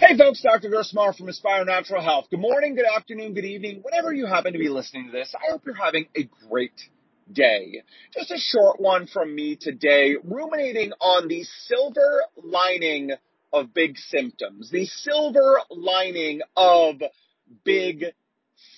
Hey folks, Dr. Gersmar from Aspire Natural Health. Good morning, good afternoon, good evening, whenever you happen to be listening to this. I hope you're having a great day. Just a short one from me today, ruminating on the silver lining of big symptoms, the silver lining of big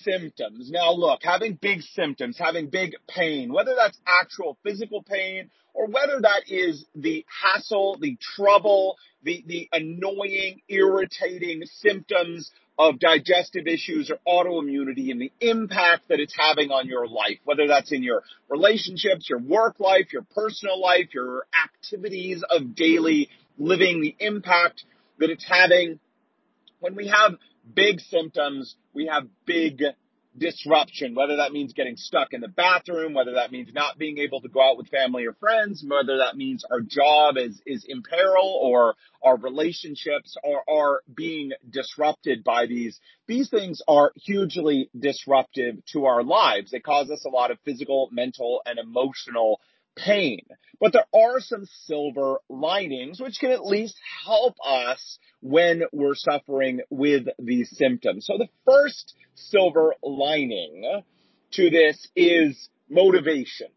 symptoms. Now look, having big symptoms, having big pain, whether that's actual physical pain or whether that is the hassle, the trouble, the, the annoying, irritating symptoms of digestive issues or autoimmunity and the impact that it's having on your life, whether that's in your relationships, your work life, your personal life, your activities of daily living, the impact that it's having. When we have big symptoms, we have big disruption, whether that means getting stuck in the bathroom, whether that means not being able to go out with family or friends, whether that means our job is, is in peril or our relationships are, are being disrupted by these. These things are hugely disruptive to our lives. They cause us a lot of physical, mental, and emotional pain. But there are some silver linings which can at least help us when we're suffering with these symptoms. So the first silver lining to this is motivation.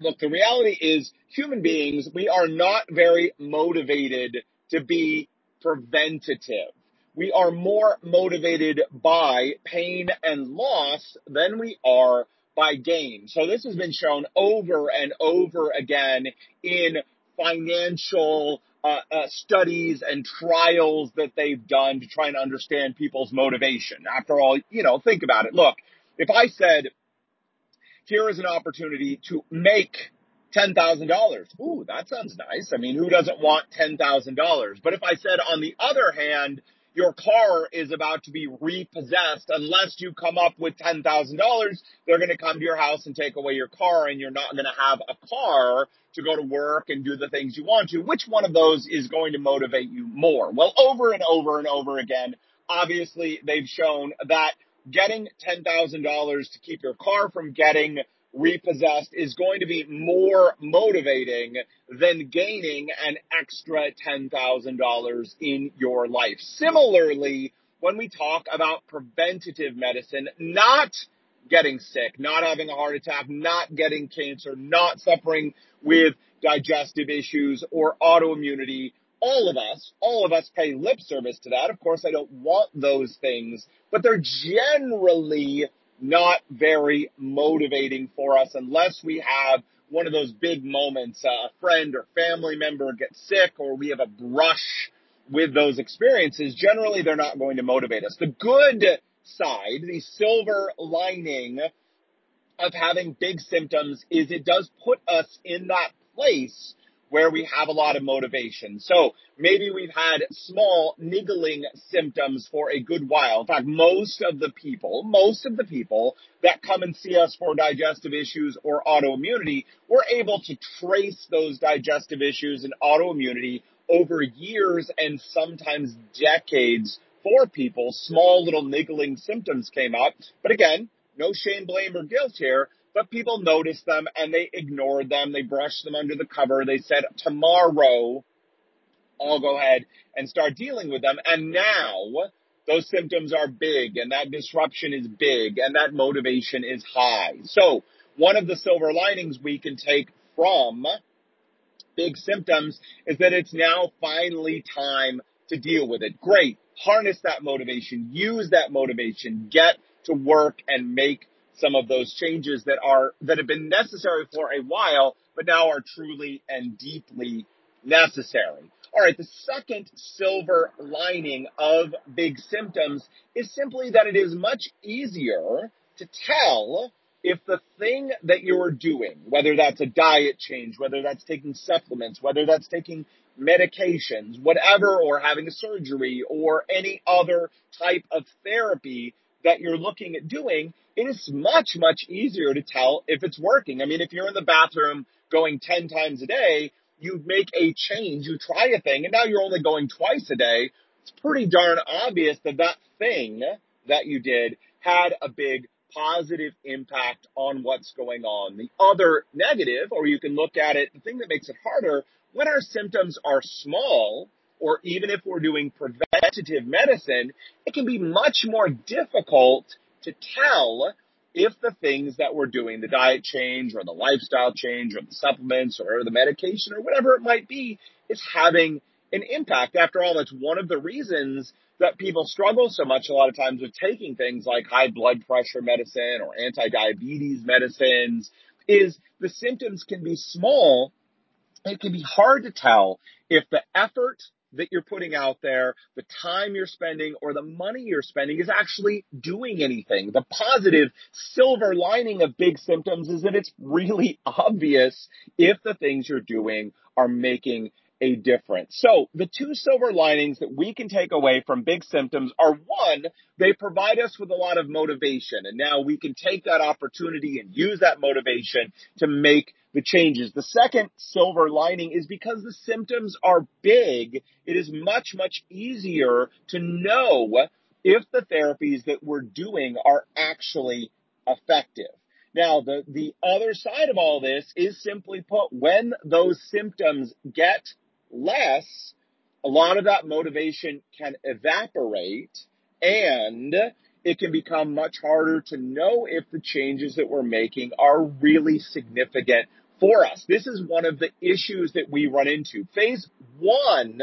Look, the reality is human beings, we are not very motivated to be preventative. We are more motivated by pain and loss than we are by gain. So this has been shown over and over again in financial uh, uh, studies and trials that they've done to try and understand people's motivation. After all, you know, think about it. Look, if I said, here is an opportunity to make $10,000. Ooh, that sounds nice. I mean, who doesn't want $10,000? But if I said, on the other hand, your car is about to be repossessed unless you come up with $10,000. They're going to come to your house and take away your car and you're not going to have a car to go to work and do the things you want to. Which one of those is going to motivate you more? Well, over and over and over again, obviously they've shown that getting $10,000 to keep your car from getting repossessed is going to be more motivating than gaining an extra $10,000 in your life. Similarly, when we talk about preventative medicine, not getting sick, not having a heart attack, not getting cancer, not suffering with digestive issues or autoimmunity, all of us, all of us pay lip service to that. Of course, I don't want those things, but they're generally not very motivating for us unless we have one of those big moments, uh, a friend or family member gets sick or we have a brush with those experiences. Generally, they're not going to motivate us. The good side, the silver lining of having big symptoms is it does put us in that place where we have a lot of motivation. So maybe we've had small niggling symptoms for a good while. In fact, most of the people, most of the people that come and see us for digestive issues or autoimmunity, we're able to trace those digestive issues and autoimmunity over years and sometimes decades for people. Small little niggling symptoms came up. But again, no shame, blame, or guilt here but people noticed them and they ignored them. They brushed them under the cover. They said, tomorrow I'll go ahead and start dealing with them. And now those symptoms are big and that disruption is big and that motivation is high. So one of the silver linings we can take from big symptoms is that it's now finally time to deal with it. Great. Harness that motivation. Use that motivation. Get to work and make some of those changes that are that have been necessary for a while, but now are truly and deeply necessary. All right, the second silver lining of big symptoms is simply that it is much easier to tell if the thing that you're doing, whether that's a diet change, whether that's taking supplements, whether that's taking medications, whatever, or having a surgery or any other type of therapy that you're looking at doing, it is much, much easier to tell if it's working. I mean, if you're in the bathroom going 10 times a day, you make a change, you try a thing, and now you're only going twice a day. It's pretty darn obvious that that thing that you did had a big positive impact on what's going on. The other negative, or you can look at it, the thing that makes it harder, when our symptoms are small, or even if we're doing preventative medicine, it can be much more difficult to tell if the things that we're doing, the diet change or the lifestyle change or the supplements or the medication or whatever it might be, is having an impact. After all, that's one of the reasons that people struggle so much a lot of times with taking things like high blood pressure medicine or anti-diabetes medicines is the symptoms can be small. It can be hard to tell if the effort that you're putting out there, the time you're spending, or the money you're spending is actually doing anything. The positive silver lining of big symptoms is that it's really obvious if the things you're doing are making a difference. So the two silver linings that we can take away from big symptoms are one, they provide us with a lot of motivation and now we can take that opportunity and use that motivation to make the changes. The second silver lining is because the symptoms are big, it is much, much easier to know if the therapies that we're doing are actually effective. Now, the, the other side of all this is simply put, when those symptoms get less, a lot of that motivation can evaporate and it can become much harder to know if the changes that we're making are really significant for us. This is one of the issues that we run into. Phase one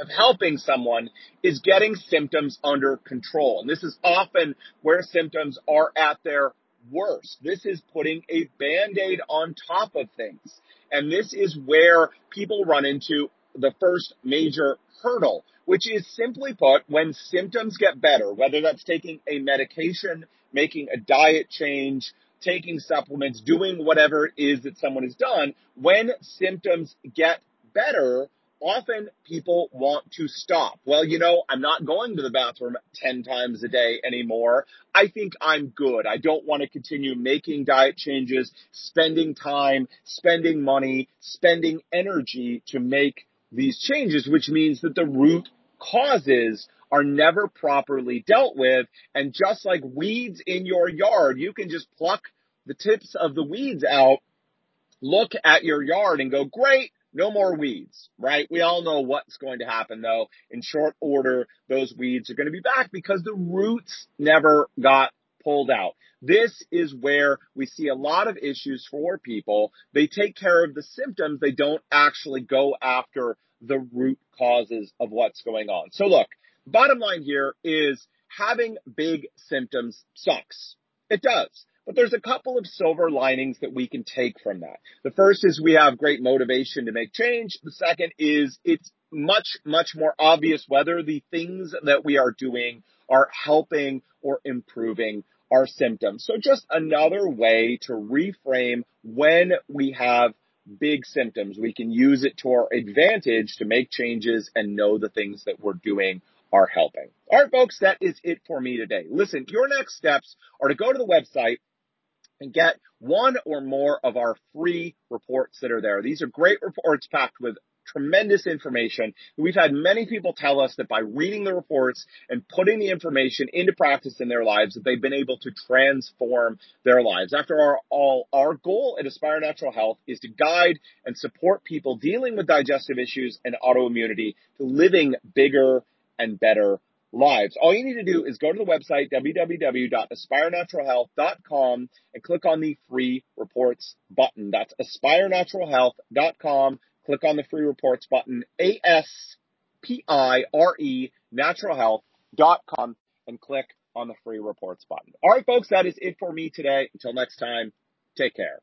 of helping someone is getting symptoms under control. And this is often where symptoms are at their worst. This is putting a band-aid on top of things. And this is where people run into the first major hurdle, which is simply put, when symptoms get better, whether that's taking a medication, making a diet change, taking supplements, doing whatever it is that someone has done, when symptoms get better, often people want to stop. Well, you know, I'm not going to the bathroom 10 times a day anymore. I think I'm good. I don't want to continue making diet changes, spending time, spending money, spending energy to make these changes, which means that the root causes are never properly dealt with. And just like weeds in your yard, you can just pluck the tips of the weeds out, look at your yard and go, great, no more weeds, right? We all know what's going to happen though. In short order, those weeds are going to be back because the roots never got pulled out. This is where we see a lot of issues for people. They take care of the symptoms. They don't actually go after the root causes of what's going on. So look, bottom line here is having big symptoms sucks. It does. But there's a couple of silver linings that we can take from that. The first is we have great motivation to make change. The second is it's much, much more obvious whether the things that we are doing are helping or improving our symptoms. So just another way to reframe when we have big symptoms. We can use it to our advantage to make changes and know the things that we're doing are helping. All right, folks, that is it for me today. Listen, your next steps are to go to the website and get one or more of our free reports that are there. These are great reports packed with tremendous information. We've had many people tell us that by reading the reports and putting the information into practice in their lives, that they've been able to transform their lives. After all, our goal at Aspire Natural Health is to guide and support people dealing with digestive issues and autoimmunity to living bigger and better lives. All you need to do is go to the website, www.aspirenaturalhealth.com and click on the free reports button. That's aspirenaturalhealth.com. Click on the free reports button, A-S-P-I-R-E, naturalhealth.com and click on the free reports button. All right, folks, that is it for me today. Until next time, take care.